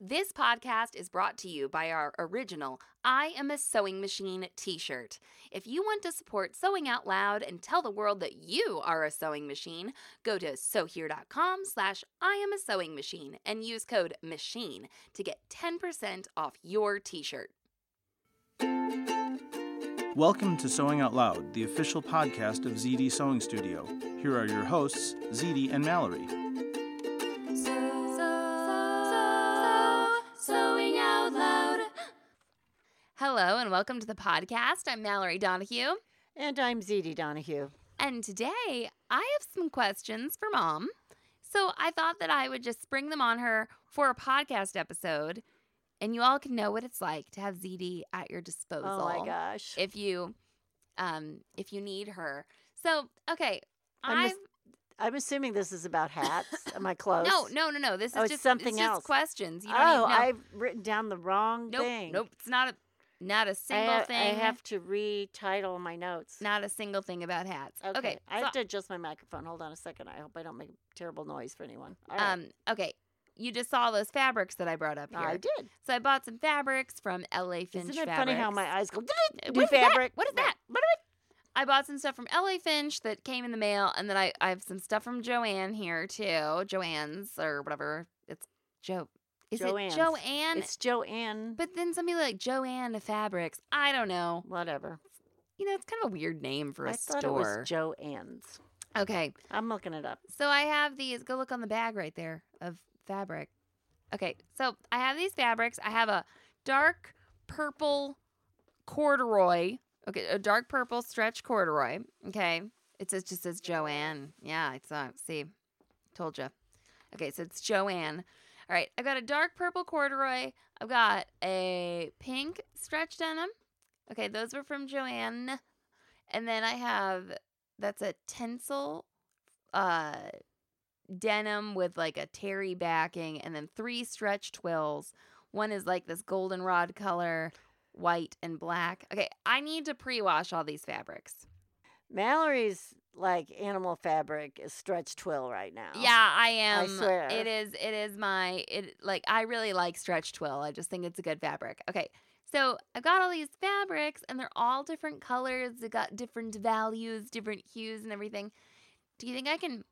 This podcast is brought to you by our original I Am a Sewing Machine t shirt. If you want to support Sewing Out Loud and tell the world that you are a sewing machine, go to sewhere.com slash I am a sewing machine and use code MACHINE to get 10% off your t shirt. Welcome to Sewing Out Loud, the official podcast of ZD Sewing Studio. Here are your hosts, ZD and Mallory. Sewing Hello and welcome to the podcast. I'm Mallory Donahue. And I'm ZD Donahue. And today I have some questions for mom. So I thought that I would just spring them on her for a podcast episode and you all can know what it's like to have ZD at your disposal. Oh my gosh. If you um if you need her. So, okay, I'm, I've, I'm assuming this is about hats. Am I close? No, no, no, no. This is Oh, just something it's just else. questions. You don't Oh, even know. I've written down the wrong nope, thing. nope. It's not a not a single ha- thing. I have to retitle my notes. not a single thing about hats. Okay. Okay. I so- have to adjust my microphone. Hold on a second. I hope I don't make terrible noise for anyone. All right. um okay. You just saw those fabrics that I brought up here. I did. So I bought some fabrics from LA Finch Isn't it Fabrics. funny how my eyes go? Uh, Do what is that? fabric. What is that? I bought some stuff from LA Finch that came in the mail, and then I, I have some stuff from Joann here too. Joann's or whatever. It's Joe. Is Joann's. it Joann? It's Joann. but then some people like Joann Fabrics. I don't know. Whatever. You know, it's kind of a weird name for a I thought store. it was Joann's. okay, I'm looking it up. so I have these. Go look on the bag right there of fabric. Okay, so I have these fabrics. I have a dark purple corduroy. Okay, a dark purple stretch corduroy. Okay, it says just says Joann. Yeah, it's uh, see, told you. Okay, so it's Joann. All right, I've got a dark purple corduroy. I've got a pink stretch denim. Okay, those were from Joann. And then I have that's a tencel uh denim with like a terry backing and then three stretch twills. One is like this goldenrod color, white and black. Okay, I need to pre-wash all these fabrics. Mallory's like animal fabric is stretch twill right now. Yeah, I am. I swear. It is it is my it like I really like stretch twill. I just think it's a good fabric. Okay. So I've got all these fabrics and they're all different colors. They got different values, different hues and everything. Do you think I can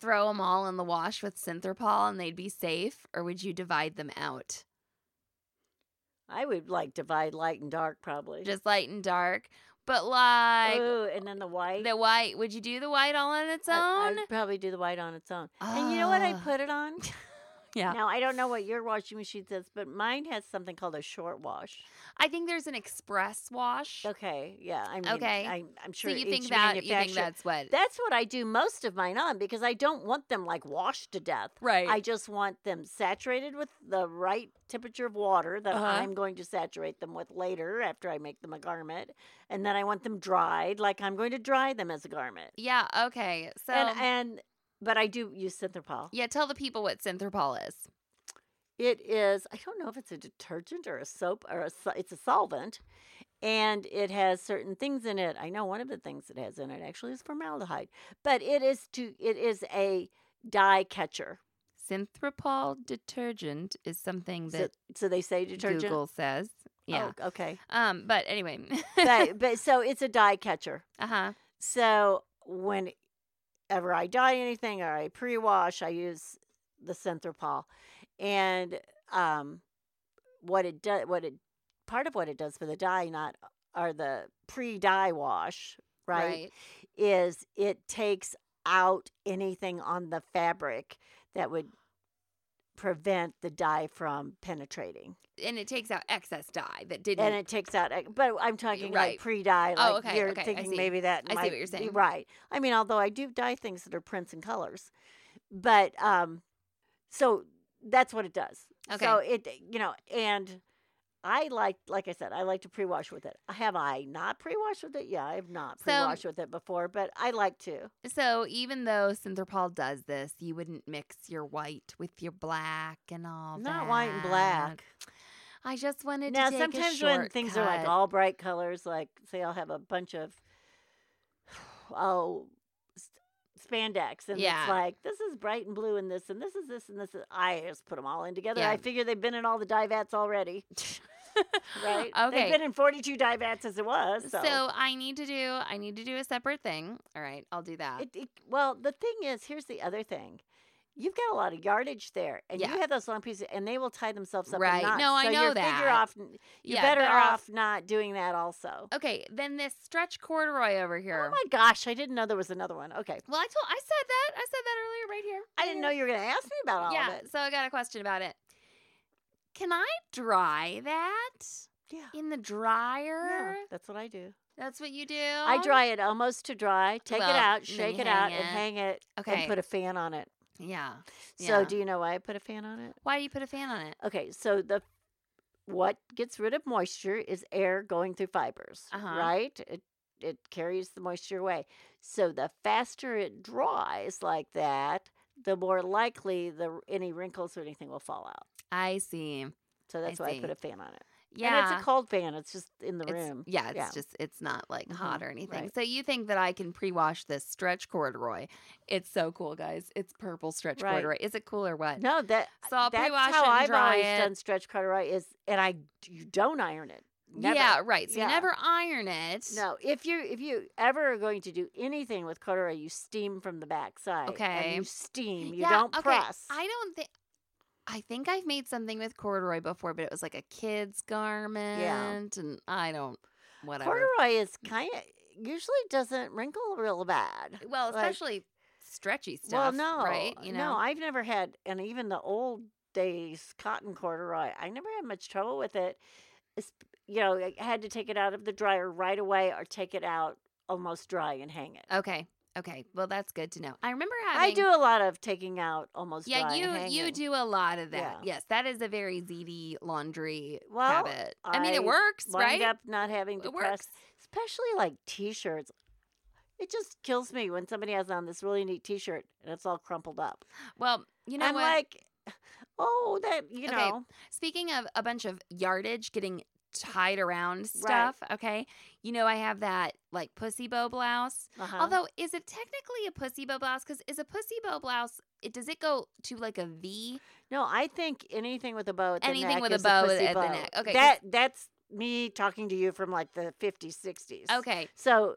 throw them all in the wash with Synthrapol and they'd be safe or would you divide them out? I would like divide light and dark probably. Just light and dark. But like Ooh, and then the white. the white, would you do the white all on its own? I, would probably do the white on its own. And you know what I put it on? yeah. Now I don't know what your washing machine says, but mine has something called a short wash. I think there's an express wash. Okay, yeah. I mean, Okay. I, I'm sure. so you think that you think that's what That's what I do most of mine on because I don't want them like washed to death. right? I just want them saturated with the right temperature of water that Uh-huh. I'm going to saturate them with later after I make them a garment. And then I want them dried like I'm going to dry them as a garment. yeah. Okay. So and, and but I do use Synthrapol. yeah, tell the people what Synthrapol is. It is I don't know if it's a detergent or a soap or a it's a solvent. And it has certain things in it. I know one of the things it has in it actually is formaldehyde. But it is to it is a dye catcher. Synthrapol detergent is something that so they say detergent. Google says. Yeah. Oh, okay. Um. But anyway. but but so it's a dye catcher. uh huh. So whenever I dye anything or I pre-wash, I use the Synthrapol, and um, what it does, what it part of what it does for the dye, not or the pre dye wash, right, Is it takes out anything on the fabric that would prevent the dye from penetrating, And it takes out excess dye that didn't. and it takes out. But I'm talking right. like pre dye. Oh, Like okay, you're okay, thinking maybe that I see what you're saying. right. I mean, although I do dye things that are prints and colors, but um, so that's what it does. Okay. So it, you know, and I like, like I said, I like to pre-wash with it. Have I not pre-washed with it? Yeah, I have not pre-washed with it before, but I like to. so even though Synthrapol does this, you wouldn't mix your white with your black and all Not white and black. I just wanted Now, to take sometimes when things are like all bright colors, like say I'll have a bunch of oh spandex, and Yeah. it's like this is bright and blue, and this, and this is this, and this. Is, I just put them all in together. I figure they've been in all the dye vats already, right? Okay. they've been in forty-two dye vats as it was. So, So I need to do I need to do a separate thing. All right, I'll do that. it, it, well, the thing is, here's the other thing. You've got a lot of yardage there, and Yeah. you have those long pieces, and they will tie themselves up. in Right. knots. No, I so know you're that. Figure off, you're Yeah, better, better off, off- not doing that. Also. okay, then this stretch corduroy over oh here. Oh my gosh, I didn't know there was another one. Okay. well, I told I said that. I said that earlier right here. I didn't know you were going to ask me about all yeah, of it. so I got a question about it. Can I dry that Yeah. in the dryer? Yeah, that's what I do. That's what you do. I dry it almost to dry, take Well, it out, shake it out, hang and hang it, Okay. and put a fan on it. Yeah. So, yeah. do you know why I put a fan on it? Why do you put a fan on it? Okay, so the what gets rid of moisture is air going through fibers, Uh-huh. right? It it carries the moisture away. So the faster it dries like that, the more likely the any wrinkles or anything will fall out. I see. So that's why I put a fan on it. Yeah. And it's a cold fan. It's just in the It's- room. Yeah, it's Yeah. just it's not like Mhm, hot or anything. right. So you think that I can pre-wash this stretch corduroy? It's so cool, guys. It's purple stretch Right. corduroy. Is it cool or what? No, that So I'll that's pre-wash how I've always it. done stretch corduroy is, and I you don't iron it. Never. Yeah, right. So Yeah. you never iron it. No, if you if you ever are going to do anything with corduroy, you steam from the back side. and Okay. you steam. You yeah, don't okay. press. I don't think. I think I've made something with corduroy before, but it was like a kid's garment, yeah. and I don't. Whatever. corduroy is kind of usually doesn't wrinkle real bad. well, like- especially stretchy stuff. well, no, right? You know. no, I've never had, and even the old days cotton corduroy, I never had much trouble with it. You know, I had to take it out of the dryer right away or take it out almost dry and hang it. okay. Okay. Well, that's good to know. I remember having. I do a lot of taking out almost Yeah, dry you you do a lot of that. Yeah. Yes, that is a very ZD laundry Well, habit. I mean, it works, right? up not having to it press, works. especially like t-shirts. It just kills me when somebody has on this really neat t-shirt and it's all crumpled up. Well, you know I'm what? like, oh, that you Okay, know, Speaking of a bunch of yardage getting tied around stuff, okay? You know, I have that like pussy bow blouse. uh-huh. Although, is it technically a pussy bow blouse? Because is a pussy bow blouse? It does it go to like a V? no, I think anything with a bow at the Anything with a bow pussy at the neck. Okay, that that's me talking to you from like the 50s, 60s. Okay, so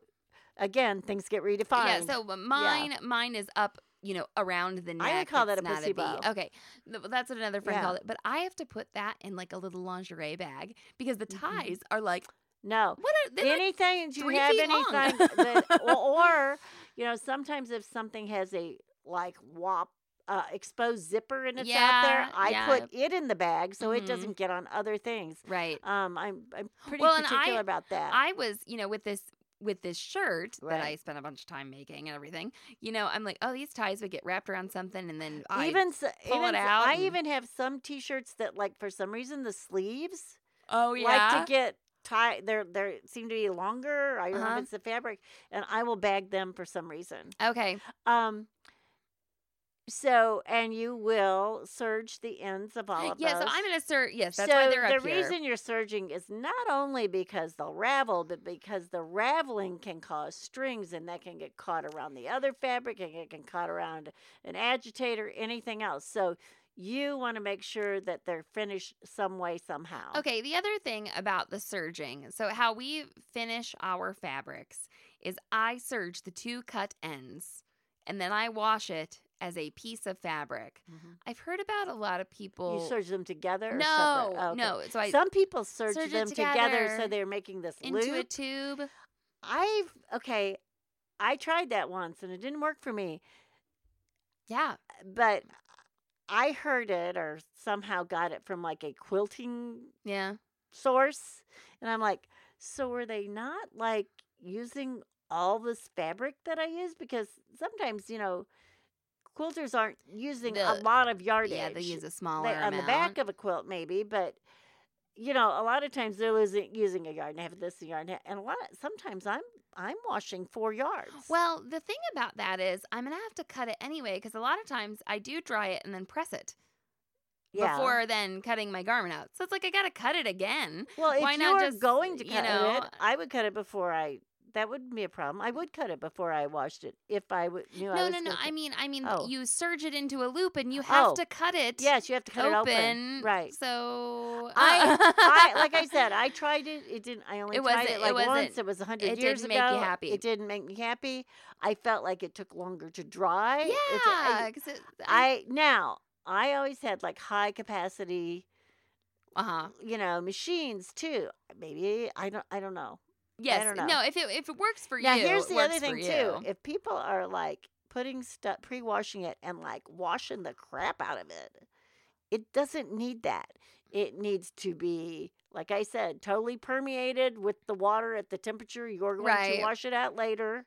again, things get redefined. yeah. So mine, mine is up. You know, around the neck. I would call that a pussy V. bow. Okay, that's what another friend Yeah. called it. But I have to put that in like a little lingerie bag because the Mhm. ties are like no, what are? Like, anything do you have anything that or, you know sometimes if something has a like wop uh, exposed zipper and it's out there i yeah. put it in the bag so it Mhm. doesn't get on other things right. um i'm i'm pretty Well, particular I- about that I was, you know, with this with this shirt that I spent a bunch of time making and everything. You know, I'm like, oh, these ties would get wrapped around something, and then I even s pull it even s- out i and- even have some t-shirts that like for some reason the sleeves oh yeah, like to get tie they're they seem to be longer i don't know Uh-huh. if it's the fabric and i will bag them for some reason okay, Um. So, and you will serge the ends of all of yeah. those. So I'm gonna serve. Yes, that's so why they're the here. reason you're serging is not only because they'll ravel, but because the raveling can cause strings, and that can get caught around the other fabric, and it can caught around an agitator, anything else. So you want to make sure that they're finished some way somehow. Okay, the other thing about the serging, so how we finish our fabrics is I serge the two cut ends and then I wash it as a piece of fabric. Mm-hmm. I've heard about a lot of people. You serge them together? Or no? Oh, okay. no. So I Some people serge, serge them together. so they're making this into a tube. I've okay. I tried that once and it didn't work for me. Yeah. But I heard it or somehow got it from like a quilting Yeah. source, and I'm like, so were they not like using all this fabric that I use? Because sometimes you know, quilters aren't using a lot of yardage. Yeah, they use a smaller They- on the back of a quilt maybe, but you know, a lot of times they're losing, using a yard and have this yard, and a lot. Of, sometimes I'm I'm washing four yards. Well, the thing about that is I'm going to have to cut it anyway because a lot of times I do dry it and then press it yeah. before then cutting my garment out. So it's like I got to cut it again. well, if why you not were just, going to cut you know, it, I would cut it before I. That wouldn't be a problem. I would cut it before I washed it if I would knew I No, was no, no. I mean, I mean, Oh. you serge it into a loop and you have Oh. to cut it. Yes, you have to cut open, it open. Right. So I, I like I said, I tried it. It didn't. I only It tried it it like wasn't- once. It was a hundred it years didn't ago. make you happy. It didn't make me happy. I felt like it took longer to dry. It's yeah, I, 'cause it, I, I now I always had like high capacity, uh huh. you know, machines too. Maybe I don't. I don't know. Yes. No, if it if it works for now you, here's the other thing too. If people are like putting stuff, pre-washing it, and like washing the crap out of it, it doesn't need that. It needs to be, like I said, totally permeated with the water at the temperature you're going Right. to wash it out later,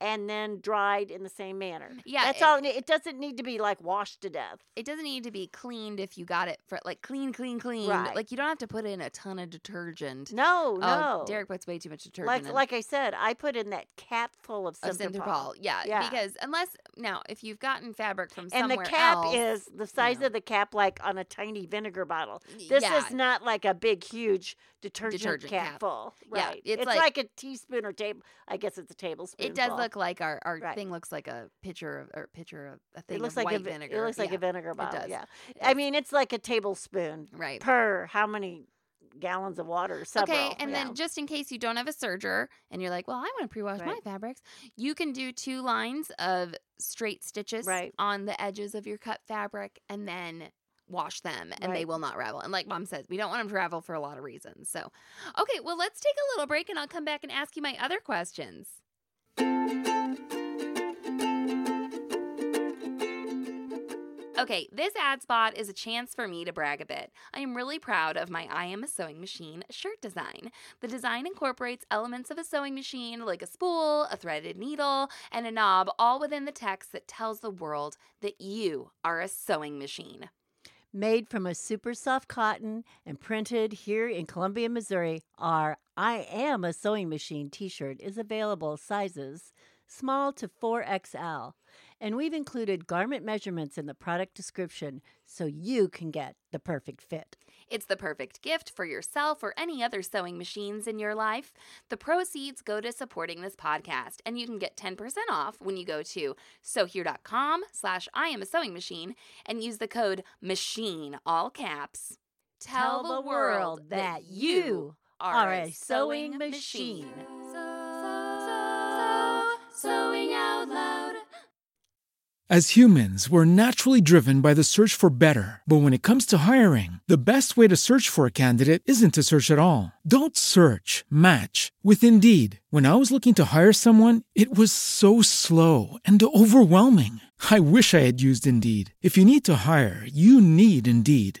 and then dried in the same manner. Yeah, that's it- all. It, doesn't need to be like washed to death. It doesn't need to be cleaned if you got it for like clean, clean, clean. Right. Like you don't have to put in a ton of detergent. No, Oh, no. Derek puts way too much detergent like in. like I said, I put in that cap full of. Synthrapol. Yeah, Yeah. because unless now if you've gotten fabric from And the cap else, is the size know. of the cap, like on a tiny vinegar bottle. This yeah, is not like a big, huge detergent, Detergent cap, cap. full. Yeah, Right. it's it's like- like, a teaspoon or table. I guess it's a tablespoon. It does full. Look like our, our Right. thing looks like a pitcher of or pitcher of a thing It looks of like a vinegar. It looks like yeah, a vinegar bottle. does. Yeah. I mean, it's like a tablespoon right. per how many gallons of water? Several. Okay, and yeah. then just in case you don't have a serger and you're like, well, I want to pre-wash my fabrics, you can do two lines of straight stitches Right. on the edges of your cut fabric and then wash them and they will not ravel. And like mom says, we don't want them to ravel for a lot of reasons. So, okay, well, let's take a little break and I'll come back and ask you my other questions. Okay, this ad spot is a chance for me to brag a bit. I am really proud of my I Am a Sewing Machine shirt design. The design incorporates elements of a sewing machine like a spool, a threaded needle, and a knob, all within the text that tells the world that you are a sewing machine. Made from a super soft cotton and printed here in Columbia, Missouri, our I Am a Sewing Machine t shirt is available sizes small to 4XL. And we've included garment measurements in the product description so you can get the perfect fit. It's the perfect gift for yourself or any other sewing machines in your life. The proceeds go to supporting this podcast, and you can get 10% off when you go to sewhere.com slash I am a sewing machine and use the code MACHINE, all caps. Tell, the world that you are a sewing machine. Sewing out loud. As humans, we're naturally driven by the search for better. But when it comes to hiring, the best way to search for a candidate isn't to search at all. Don't search, match with Indeed. When I was looking to hire someone, it was so slow and overwhelming. I wish I had used Indeed. If you need to hire, you need Indeed.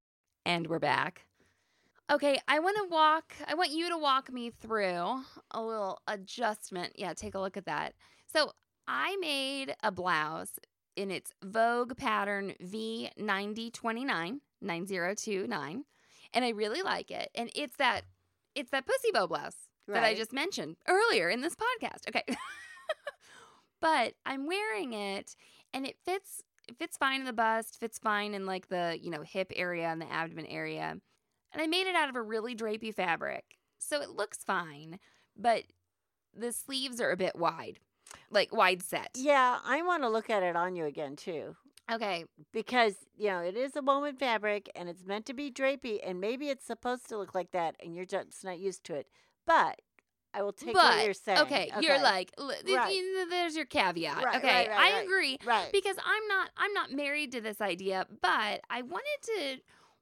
And we're back. Okay, I want to walk, I want you to walk me through a little adjustment. Yeah, take a look at that. So I made a blouse in its Vogue pattern V9029, 9029. and I really like it. And it's that it's that pussy bow blouse that I just mentioned earlier in this podcast. Okay. but I'm wearing it and it fits it fits fine in the bust, fits fine in like the, you know, hip area and the abdomen area. And I made it out of a really drapey fabric. So it looks fine, but the sleeves are a bit wide. Like wide set. Yeah, I want to look at it on you again too. Okay. Because, you know, it is a woven fabric and it's meant to be drapey and maybe it's supposed to look like that and you're just not used to it. But I will take what but you're saying. okay, you're like l- Right. there's your caveat. Right, okay, right, right, I agree right. because I'm not I'm not married to this idea, but I wanted to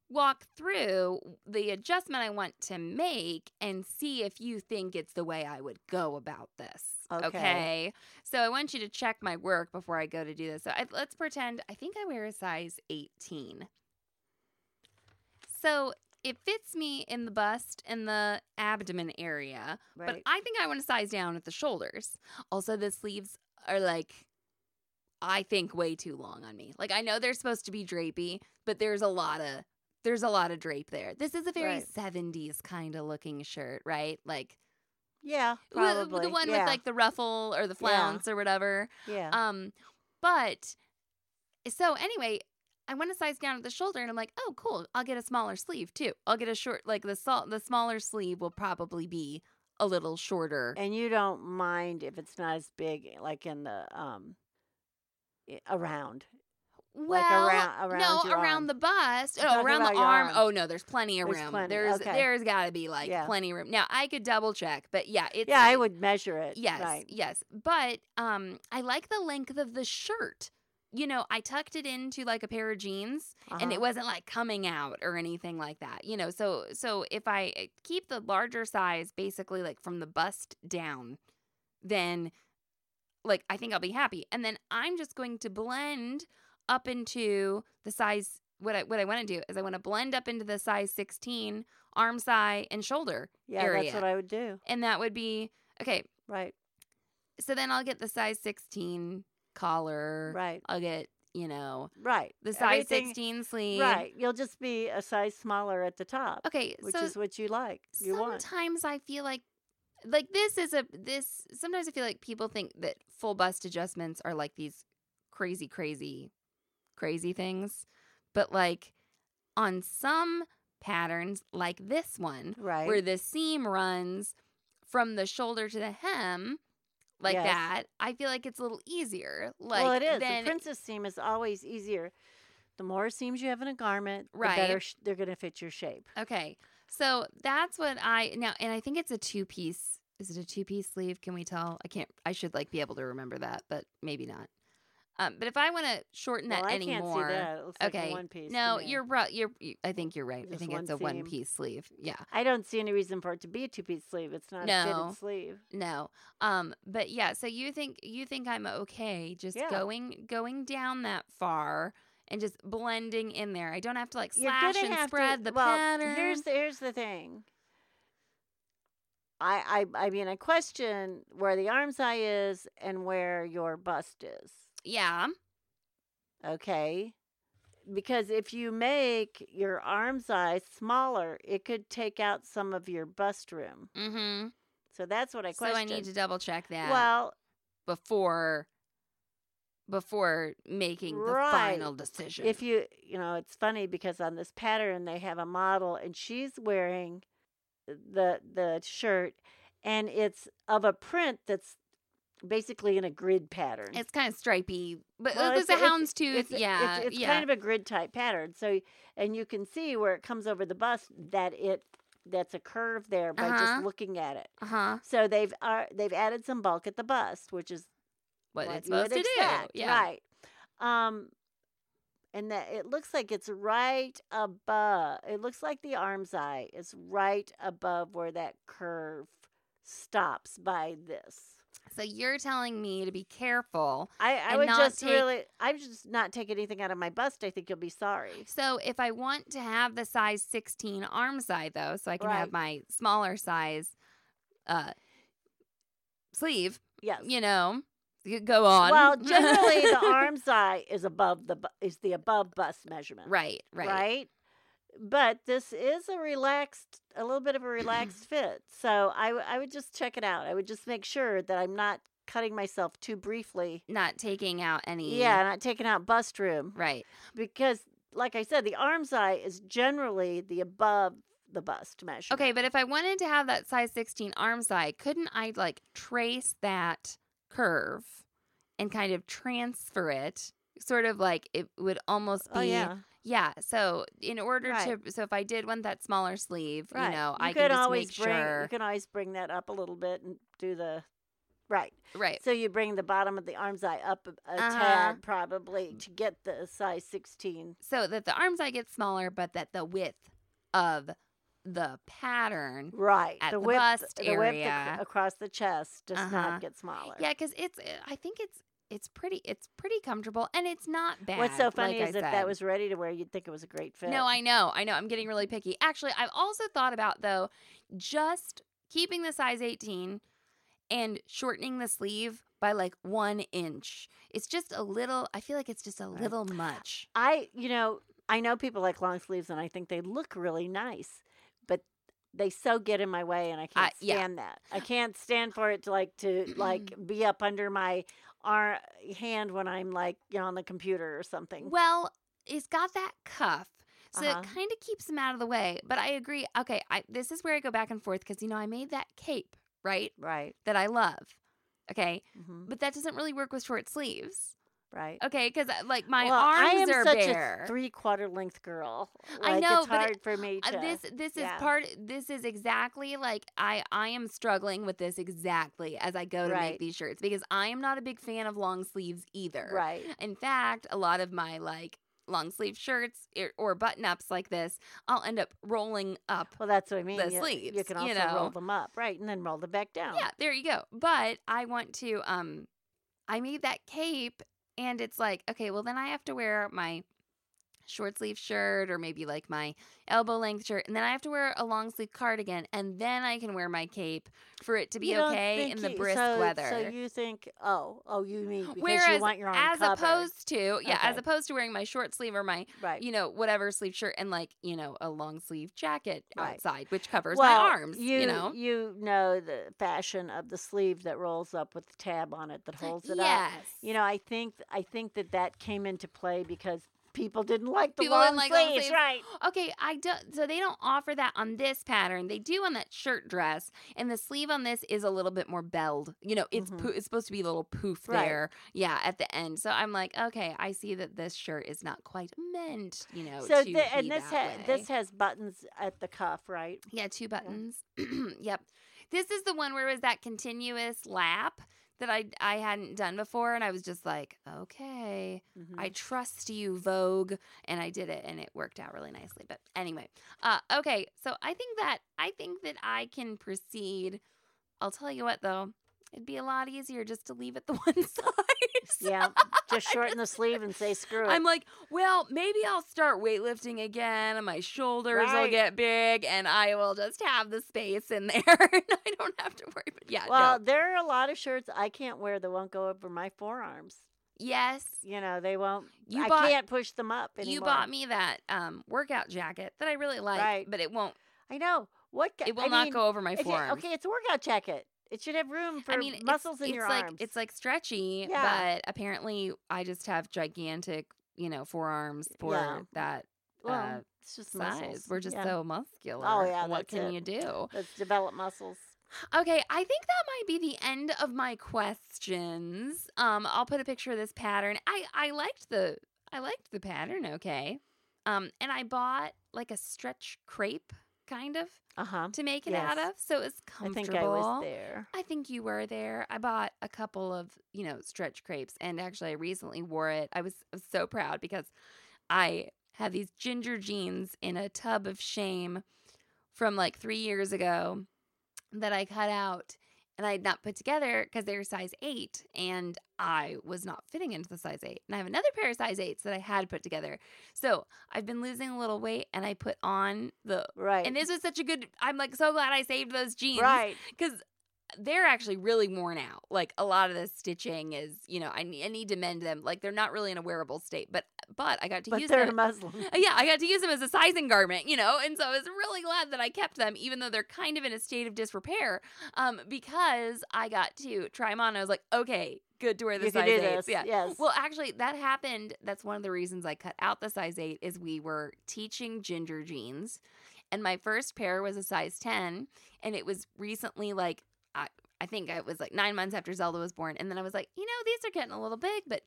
walk through the adjustment I want to make and see if you think it's the way I would go about this. Okay. So I want you to check my work before I go to do this. So I, let's pretend I think I wear a size 18. So it fits me in the bust and the abdomen area, but I think I want to size down at the shoulders. Also, the sleeves are like, I think way too long on me. Like I know they're supposed to be drapey, but there's a lot of there's a lot of drape there. This is a very Right. 70s kind of looking shirt, right? Like yeah, probably. the one yeah. with like the ruffle or the flounce or whatever. yeah. Um, but so anyway, I went a size down at the shoulder, and I'm like, oh, cool. I'll get a smaller sleeve too. I'll get a short, like the salt. The smaller sleeve will probably be a little shorter. and you don't mind if it's not as big like in the um around. well, around- around no, around arm. the bust. Oh, around the arm. arm. Oh no, there's plenty of There's room. plenty, There's okay. there's got to be like Yeah. plenty of room. Now I could double check, but yeah, it's Yeah, I would measure it. Yes, Right. yes. But um I like the length of the shirt. You know, I tucked it into like a pair of jeans and Uh-huh. it wasn't like coming out or anything like that. You know, so so if I uh, keep the larger size basically like from the bust down, then like I think I'll be happy. And then I'm just going to blend up into the size what I what I want to do is I want to blend up into the size 16 arm size and shoulder Yeah, area. that's what I would do. and that would be okay Right. so then I'll get the size 16 collar. Right. I'll get, you know, Right. the size Everything- 16 sleeve. Right. You'll just be a size smaller at the top, Okay. which so is what you like. You want. sometimes I feel like like this is a this sometimes I feel like people think that full bust adjustments are like these crazy crazy crazy things. But like on some patterns like this one Right. where the seam runs from the shoulder to the hem like Yes. that, I feel like it's a little easier. Like well, it is. than- the princess seam is always easier. The more seams you have in a garment, Right. the better sh- they're going to fit your shape. Okay. So that's what I now and I think it's a two piece. Is it a two piece sleeve? Can we tell? I can't I should like be able to remember that, but maybe not. Um, but if I want to shorten that well, anymore, that. It looks like okay. a one piece. no, you're right. You're. you- I think you're right. I think it's a one piece sleeve. Yeah. I don't see any reason for it to be a two piece sleeve. It's not a No. fitted sleeve. No. Um. But yeah. So you think you think I'm okay just Yeah. going going down that far and just blending in there. I don't have to like slash and spread to, the well, pattern. Here's the, here's the thing. I, I I mean I question where the armscye is and where your bust is. Yeah. Okay. Because if you make your arm size smaller, it could take out some of your bust room. Mm-hmm. So that's what I So question. I need to double check that. Well, before before making the Right. final decision. if you, you know, it's funny because on this pattern they have a model and she's wearing the the shirt and it's of a print that's basically in a grid pattern. it's kind of stripy, but Well, it was a houndstooth. it's, yeah, it's, it's yeah. kind of a grid type pattern. So, and you can see where it comes over the bust that it that's a curve there by Uh-huh. just looking at it. uh huh. So they've uh, they've added some bulk at the bust, which is What, what it's supposed to do. Yeah. right? Um, and that it looks like it's right above. It looks like the armscye is right above where that curve stops by this. So you're telling me to be careful. I, I would just take- really, I would just not take anything out of my bust. I think you'll be sorry. So if I want to have the size 16 arm side though, so I can have my smaller size uh sleeve, Yes. you know, you go on. Well, generally the arm eye is above the bu- is the above bust measurement. right, right. Right. But this is a relaxed, a little bit of a relaxed fit. So I, w- I would just check it out. I would just make sure that I'm not cutting myself too briefly. Not taking out any. Yeah, not taking out bust room Right. because, like I said, the arm size is generally the above the bust measure. Okay, but if I wanted to have that size 16 arm side, couldn't I like trace that curve and kind of transfer it? Sort of like it would almost oh, be Oh yeah, Yeah, so in order Right. to so if I did want that smaller sleeve, right. you know, you I can always bring sure. you can always bring that up a little bit and do the right. right. So you bring the bottom of the arm's side up a, Uh-huh. tad probably to get the size 16. So that the arm's side gets smaller, but that the width of the pattern Right. At the the width, bust the width ac- area. across the chest does Uh-huh. not get smaller. Yeah, because it's uh, I think it's it's pretty it's pretty comfortable and it's not bad. What's so funny like is I if said. that was ready to wear, you'd think it was a great fit. No, I know. I know. I'm getting really picky. Actually, I've also thought about though just keeping the size 18 and shortening the sleeve by like 1 inch. It's just a little I feel like it's just a Right. little much. I, you know, I know people like long sleeves and I think they look really nice, but they so get in my way and I can't yeah. stand that. I can't stand for it to like to like be up under my arm hand when I'm like, you know, on the computer or something. Well, it's got that cuff. So Uh-huh. it kind of keeps them out of the way. But I agree. Okay, I this is where I go back and forth because you know I made that cape, right? Right. That I love. Okay, hmm but that doesn't really work with short sleeves. Right. Okay, because like my well, I arms am are such bare. a three quarter length girl. I know, it's but it- for me Uh, to. this this is yeah. part this is exactly like I I am struggling with this exactly as I go to Right. make these shirts because I am not a big fan of long sleeves either. right. In fact, a lot of my like long sleeve shirts or- button ups like this, I'll end up rolling up. Well, that's what I mean. the you, you sleeves, can you also roll them up, right, and then roll them back down. Yeah, there you go. But I want to um I made that cape and it's like, okay, well then I have to wear my short sleeve shirt or maybe like my elbow length shirt and then I have to wear a long sleeve cardigan and then I can wear my cape for it to be okay in the you- brisk so, weather. So you think, oh, oh, you mean because Whereas you want your own as cover. opposed to yeah, as opposed to wearing my short sleeve or my right. you know whatever sleeve shirt and like you know a long sleeve jacket Right. outside which covers well, my arms You, you know you know the fashion of the sleeve that rolls up with the tab on it that holds it yes up. You know, I think I think that that came into play because people didn't like the People long like long sleeves, sleeves. right? Okay, I don't. So they don't offer that on this pattern. They do on that shirt dress, and the sleeve on this is a little bit more belled. You know, it's Mhm. poo- it's supposed to be a little poof Right. there, yeah, at the end. So I'm like, okay, I see that this shirt is not quite meant, you know, So the, and this ha- way. this has buttons at the cuff, right? yeah, two buttons. yep, this is the one where it was that continuous lap that I I hadn't done before, and I was just like, okay. Mhm. I trust you, Vogue. And I did it and it worked out really nicely. But anyway, uh, okay. So I think that I think that I can proceed. I'll tell you what though, it'd be a lot easier just to leave it the one size. yeah, just shorten the sleeve and say screw it. I'm like, well, maybe I'll start weightlifting again and my shoulders will get big and I will just have the space in there and I don't have to worry. But yeah, well, no. there are a lot of shirts I can't wear that won't go over my forearms. Yes. You know, they won't. You I bought- can't push them up anymore. You bought me that um, workout jacket that I really like, Right. but it won't. I know. What? It will I not mean, go over my forearms. okay, it's a workout jacket. It should have room for I mean, it's- muscles in it's, your like, arms. It's like stretchy, Yeah. but apparently I just have gigantic, you know, forearms for Yeah. that well, uh, it's just size. muscles. We're just yeah. so muscular. Oh, yeah, What can it. you do? Let's develop muscles. Okay, I think that might be the end of my questions. Um, I'll put a picture of this pattern. I I liked the I liked the pattern. Okay, um, and I bought like a stretch crepe kind of Uh huh. to make it out of, so it was I think I was there. I think you were there. I bought a couple of, you know, stretch crepes and actually I recently wore it. I was, I was so proud because I had these ginger jeans in a tub of shame from like 3 years ago that I cut out and I had not put together because they were size 8 and I was not fitting into the size 8. And I have another pair of size 8s that I had put together. So, I've been losing a little weight and I put on the Right. and this was such a good I'm like so glad I saved those jeans right. because they're actually really worn out. Like a lot of the stitching is, you know, I need, I need to mend them. Like they're not really in a wearable state. But but I got to But use they're them. muslin. Yeah, I got to use them as a sizing garment, you know, and so I was really glad that I kept them, even though they're kind of in a state of disrepair, um, because I got to try them on. I was like, okay, good to wear the You size do eights. this. Yeah. Yes. Well, actually, that happened. That's one of the reasons I cut out the size eight is we were teaching ginger jeans, and my first pair was a size ten, and it was recently like I I think it was like nine months after Zelda was born, and then I was like, you know, these are getting a little big, but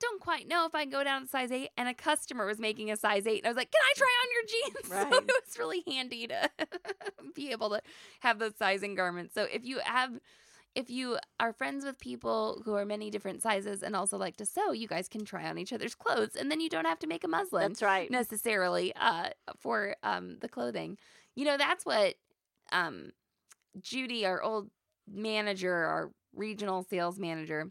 don't quite know if I can go down to size eight. And a customer was making a size eight, and I was like, can I try on your jeans? So it was really handy to be able to have those sizing garments. So if you have if you are friends with people who are many different sizes and also like to sew, you guys can try on each other's clothes, and then you don't have to make a muslin That's right. necessarily uh, for um, the clothing. You know, that's what um, Judy, our old manager, our regional sales manager,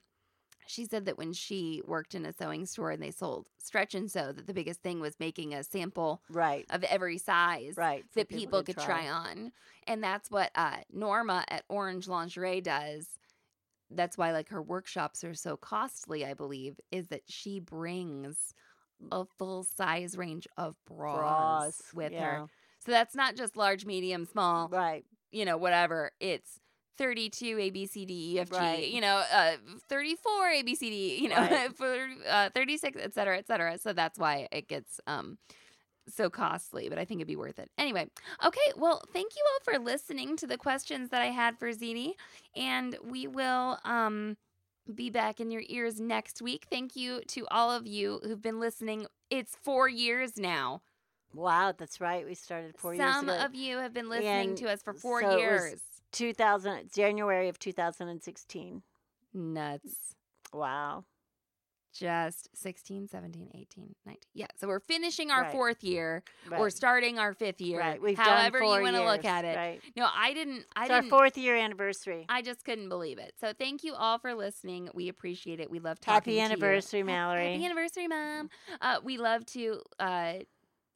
she said that when she worked in a sewing store and they sold stretch and sew, that the biggest thing was making a sample Right. of every size Right. that people could try on. And that's what uh, Norma at Orange Lingerie does. That's why like her workshops are so costly, I believe, is that she brings a full size range of bras, Bras with yeah. her. So that's not just large, medium, small, Right. you know, whatever. It's 32 A B C D E F G, Right. you know, uh 34 A B C D, you know, Right. for uh 36 et cetera, et cetera. So that's why it gets um so costly, but I think it'd be worth it. Anyway, okay, well, thank you all for listening to the questions that I had for ZD, and we will um be back in your ears next week. Thank you to all of you who've been listening. It's 4 years now. Wow, that's right. We started four years Some of you have been listening And to us for 4 so years. 2000 January of 2016. Nuts. Wow. just 16, 17, 18, 19. Yeah. So we're finishing our Right. fourth year Right. or starting our fifth year. right. We've however done four you want to look at it. Right. No, I didn't I It's our didn't our fourth year anniversary. I just couldn't believe it. So thank you all for listening. We appreciate it. We love talking Happy to you. Happy anniversary, Mallory. Happy anniversary, mom. Uh, we love to uh,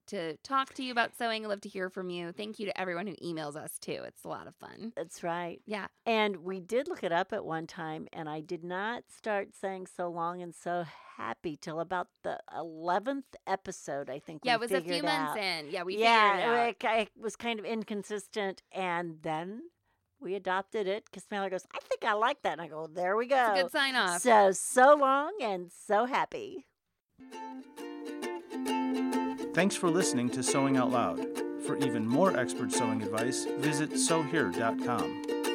to talk to you about sewing. I love to hear from you. Thank you to everyone who emails us too. It's a lot of fun. That's right. Yeah. And we did look it up at one time, and I did not start saying so long and so happy till about the 11th episode, I think. Yeah, we it was a few months out. in. Yeah, we yeah, it it was kind of inconsistent, and then we adopted it because Mallory goes, I think I like that. And I go, there we go. It's a good sign off. So, so long and so happy. Thanks for listening to Sewing Out Loud. For even more expert sewing advice, visit sewhere.com.